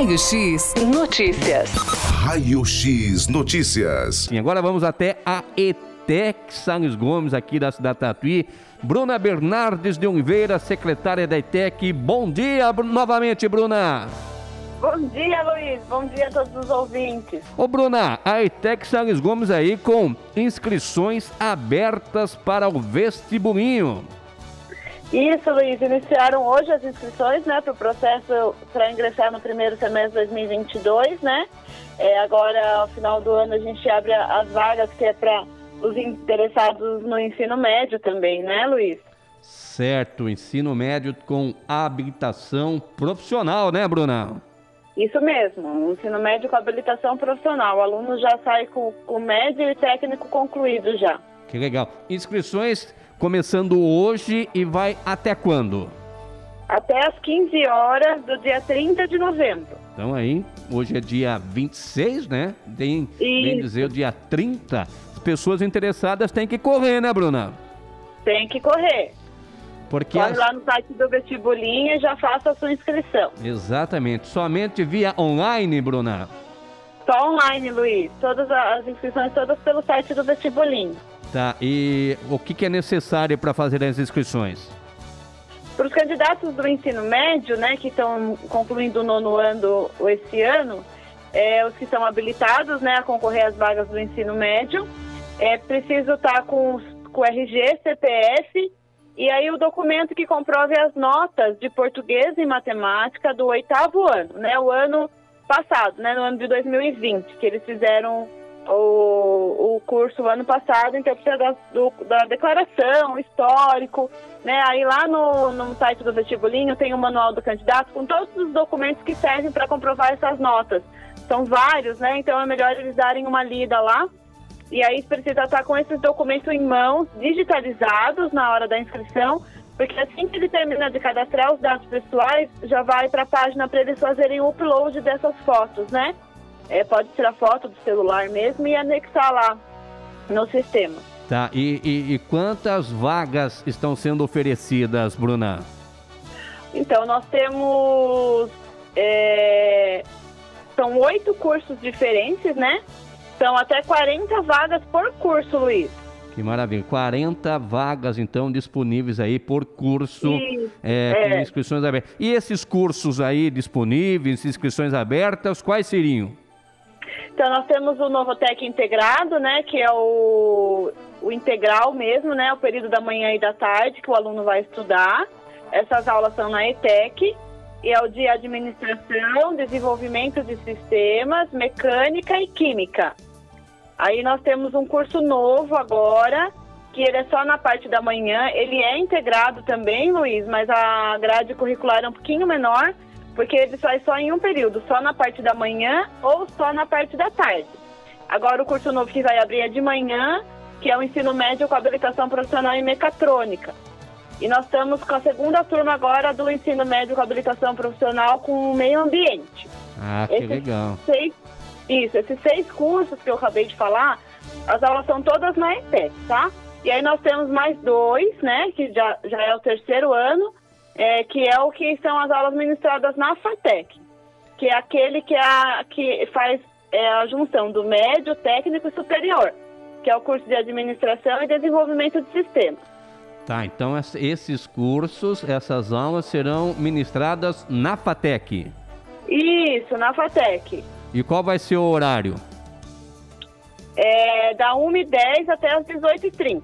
Raio X Notícias. Raio X Notícias. E agora vamos até a ETEC Salles Gomes, aqui da cidade Tatuí. Bruna Bernardes de Oliveira, secretária da ETEC. Bom dia novamente, Bruna. Bom dia, Luiz. Bom dia a todos os ouvintes. Ô, Bruna, a ETEC Salles Gomes aí com inscrições abertas para o vestibulinho. Isso, Luiz. Iniciaram hoje as inscrições, né, para o processo para ingressar no primeiro semestre de 2022, né? É, agora, ao final do ano, a gente abre as vagas que é para os interessados no ensino médio também, né, Luiz? Certo, ensino médio com habilitação profissional, né, Bruna? Isso mesmo, ensino médio com habilitação profissional. O aluno já sai com o médio e técnico concluído já. Que legal. Inscrições começando hoje e vai até quando? Até às 15 horas do dia 30 de novembro. Então aí, hoje é dia 26, né? Tem, bem dizer, o dia 30. As pessoas interessadas têm que correr, né, Bruna? Tem que correr. Porque Corre as... lá no site do vestibulinho e já faça a sua inscrição. Exatamente. Somente via online, Bruna? Só online, Luiz. Todas as inscrições todas pelo site do vestibulinho. Tá. E o que, que é necessário para fazer as inscrições? Para os candidatos do ensino médio, né, que estão concluindo o nono ano esse ano, é, os que estão habilitados, né, a concorrer às vagas do ensino médio, é preciso estar com, com RG, CPF e aí o documento que comprove as notas de português e matemática do oitavo ano, né, o ano passado, né, no ano de 2020, que eles fizeram o, o curso ano passado, então precisa da, do, da declaração, histórico, né? Aí lá no, no site do vestibulinho tem o manual do candidato com todos os documentos que servem para comprovar essas notas. São vários, né? Então é melhor eles darem uma lida lá. E aí precisa estar com esses documentos em mãos, digitalizados na hora da inscrição, porque assim que ele termina de cadastrar os dados pessoais, já vai para a página para eles fazerem o upload dessas fotos, né? É, pode tirar foto do celular mesmo e anexar lá no sistema. Tá, e, e, e quantas vagas estão sendo oferecidas, Bruna? Então, nós temos. É, são oito cursos diferentes, né? São até 40 vagas por curso, Luiz. Que maravilha. 40 vagas, então, disponíveis aí por curso, Isso, é, é. com inscrições abertas. E esses cursos aí disponíveis, inscrições abertas, quais seriam? Então, nós temos o Novotec integrado, né? Que é o, o integral mesmo, né? O período da manhã e da tarde que o aluno vai estudar. Essas aulas são na ETEC. E é o de administração, desenvolvimento de sistemas, mecânica e química. Aí nós temos um curso novo agora, que ele é só na parte da manhã. Ele é integrado também, Luiz, mas a grade curricular é um pouquinho menor, porque ele sai só em um período, só na parte da manhã ou só na parte da tarde. Agora o curso novo que vai abrir é de manhã, que é o ensino médio com habilitação profissional em mecatrônica. E nós estamos com a segunda turma agora do ensino médio com habilitação profissional com o meio ambiente. Ah, que Esses legal. Seis, isso, esses seis cursos que eu acabei de falar, as aulas são todas na ETEC, tá? E aí nós temos mais dois, né, que já, já é o terceiro ano, é, que é o que são as aulas ministradas na FATEC, que é aquele que, é a, que faz é, a junção do médio, técnico e superior, que é o curso de administração e desenvolvimento de sistemas. Tá, então es- esses cursos, essas aulas serão ministradas na FATEC. Isso, na FATEC. E qual vai ser o horário? É, da 1h10 até as 18h30.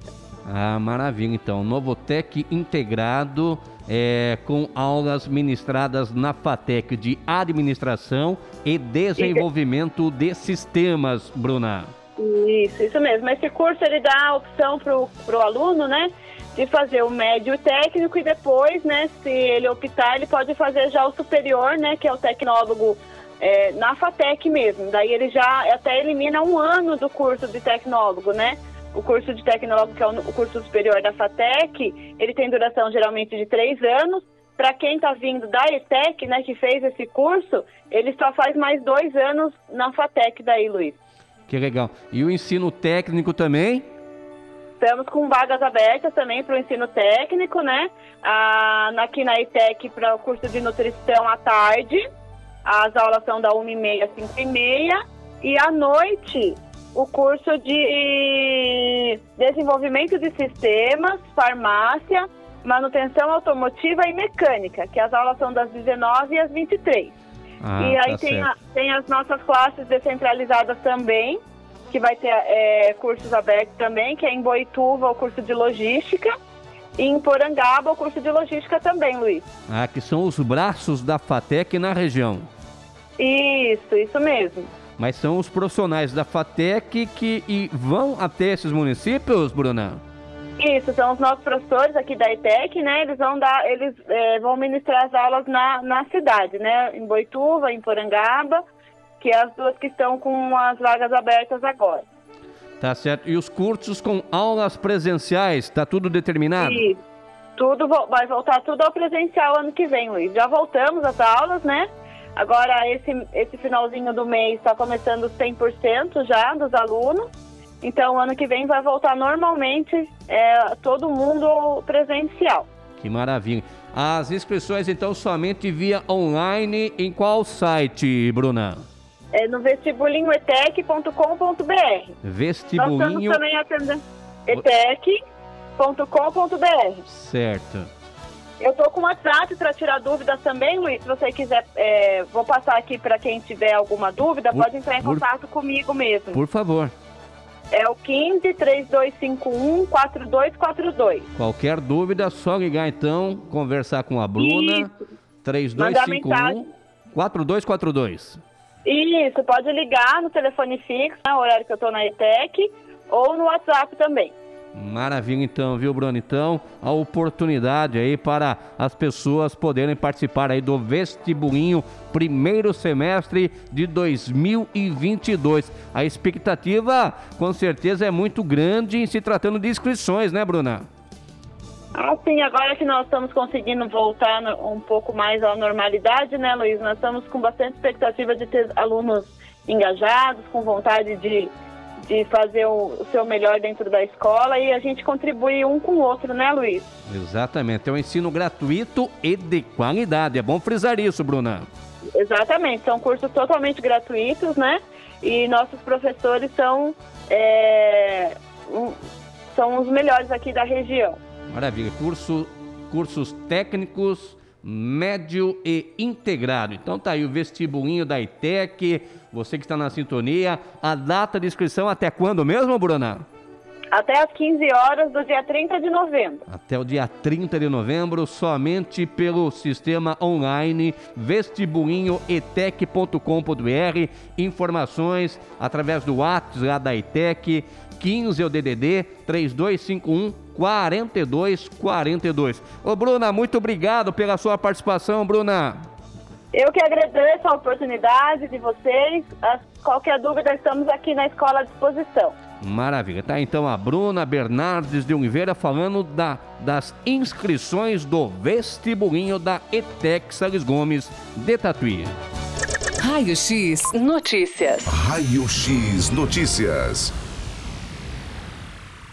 Ah, maravilha. Então, Novotec integrado é, com aulas ministradas na FATEC de Administração e Desenvolvimento de Sistemas, Bruna. Isso, isso mesmo. Esse curso ele dá a opção para o aluno, né, de fazer o médio técnico e depois, né, se ele optar, ele pode fazer já o superior, né, que é o tecnólogo é, na FATEC mesmo. Daí ele já até elimina um ano do curso de tecnólogo, né? O curso de tecnólogo, que é o curso superior da FATEC, ele tem duração geralmente de três anos. Para quem está vindo da ETEC, né, que fez esse curso, ele só faz mais dois anos na FATEC daí, Luiz. Que legal. E o ensino técnico também? Estamos com vagas abertas também para o ensino técnico, né? Ah, aqui na ETEC para o curso de nutrição à tarde. as aulas são da 1h30 às 5h30 e à noite o curso de desenvolvimento de sistemas, farmácia, manutenção automotiva e mecânica, que as aulas são das 19 às 23. Ah, e aí tá tem, a- tem as nossas classes descentralizadas também, que vai ter é, cursos abertos também, que é em Boituva o curso de logística e em Porangaba o curso de logística também, Luiz. Ah, que são os braços da FATEC na região. Isso, isso mesmo. Mas são os profissionais da FATEC que vão até esses municípios, Bruna? Isso, são os nossos professores aqui da ETEC, né? Eles vão dar, eles é, vão ministrar as aulas na, na cidade, né? Em Boituva, em Porangaba, que é as duas que estão com as vagas abertas agora. Tá certo. E os cursos com aulas presenciais, tá tudo determinado? E tudo vai voltar tudo ao presencial ano que vem, Luiz. Já voltamos às aulas, né? Agora esse, esse finalzinho do mês está começando 100% já dos alunos. Então ano que vem vai voltar normalmente é, todo mundo presencial. Que maravilha. As inscrições, então, somente via online em qual site, Bruna? É no vestibulinhoetec.com.br. Nós estamos Vestibulinho. também atendendo etec.com.br. Certo. Eu tô com o WhatsApp para tirar dúvidas também, Luiz. Se você quiser, é, vou passar aqui para quem tiver alguma dúvida, Por- pode entrar em por- contato comigo mesmo. Por favor. É o 15 3251 4242. Qualquer dúvida, só ligar então, conversar com a Bruna. Isso. 3251 mensagem. 4242. Isso, pode ligar no telefone fixo, no horário que eu tô na ETEC, ou no WhatsApp também. Maravilha, então, viu, Bruno? Então, a oportunidade aí para as pessoas poderem participar aí do vestibulinho primeiro semestre de 2022. A expectativa, com certeza, é muito grande em se tratando de inscrições, né, Bruna? Assim, agora que nós estamos conseguindo voltar um pouco mais à normalidade, né, Luiz? Nós estamos com bastante expectativa de ter alunos engajados, com vontade de, de fazer o, seu melhor dentro da escola e a gente contribui um com o outro, né, Luiz? Exatamente, é um ensino gratuito e de qualidade. É bom frisar isso, Bruna. Exatamente, são cursos totalmente gratuitos, né? E nossos professores são, é, um- são os melhores aqui da região. Maravilha. Curso, cursos técnicos, médio e integrado. Então tá aí o vestibulinho da ITEC. Você que está na sintonia. A data de inscrição até quando mesmo, Bruna? Até às 15 horas do dia 30 de novembro. Até o dia 30 de novembro, somente pelo sistema online vestibulinhoetec.com.br. Informações através do WhatsApp lá da ITEC, 15 é o DDD 3251 4242. Ô Bruna, muito obrigado pela sua participação, Bruna. Eu que agradeço a oportunidade de vocês. As- qualquer dúvida, estamos aqui na escola à disposição. Maravilha. Tá então a Bruna Bernardes de Oliveira falando da, das inscrições do vestibulinho da ETEC Salles Gomes de Tatuí. Raio X Notícias. Raio X Notícias.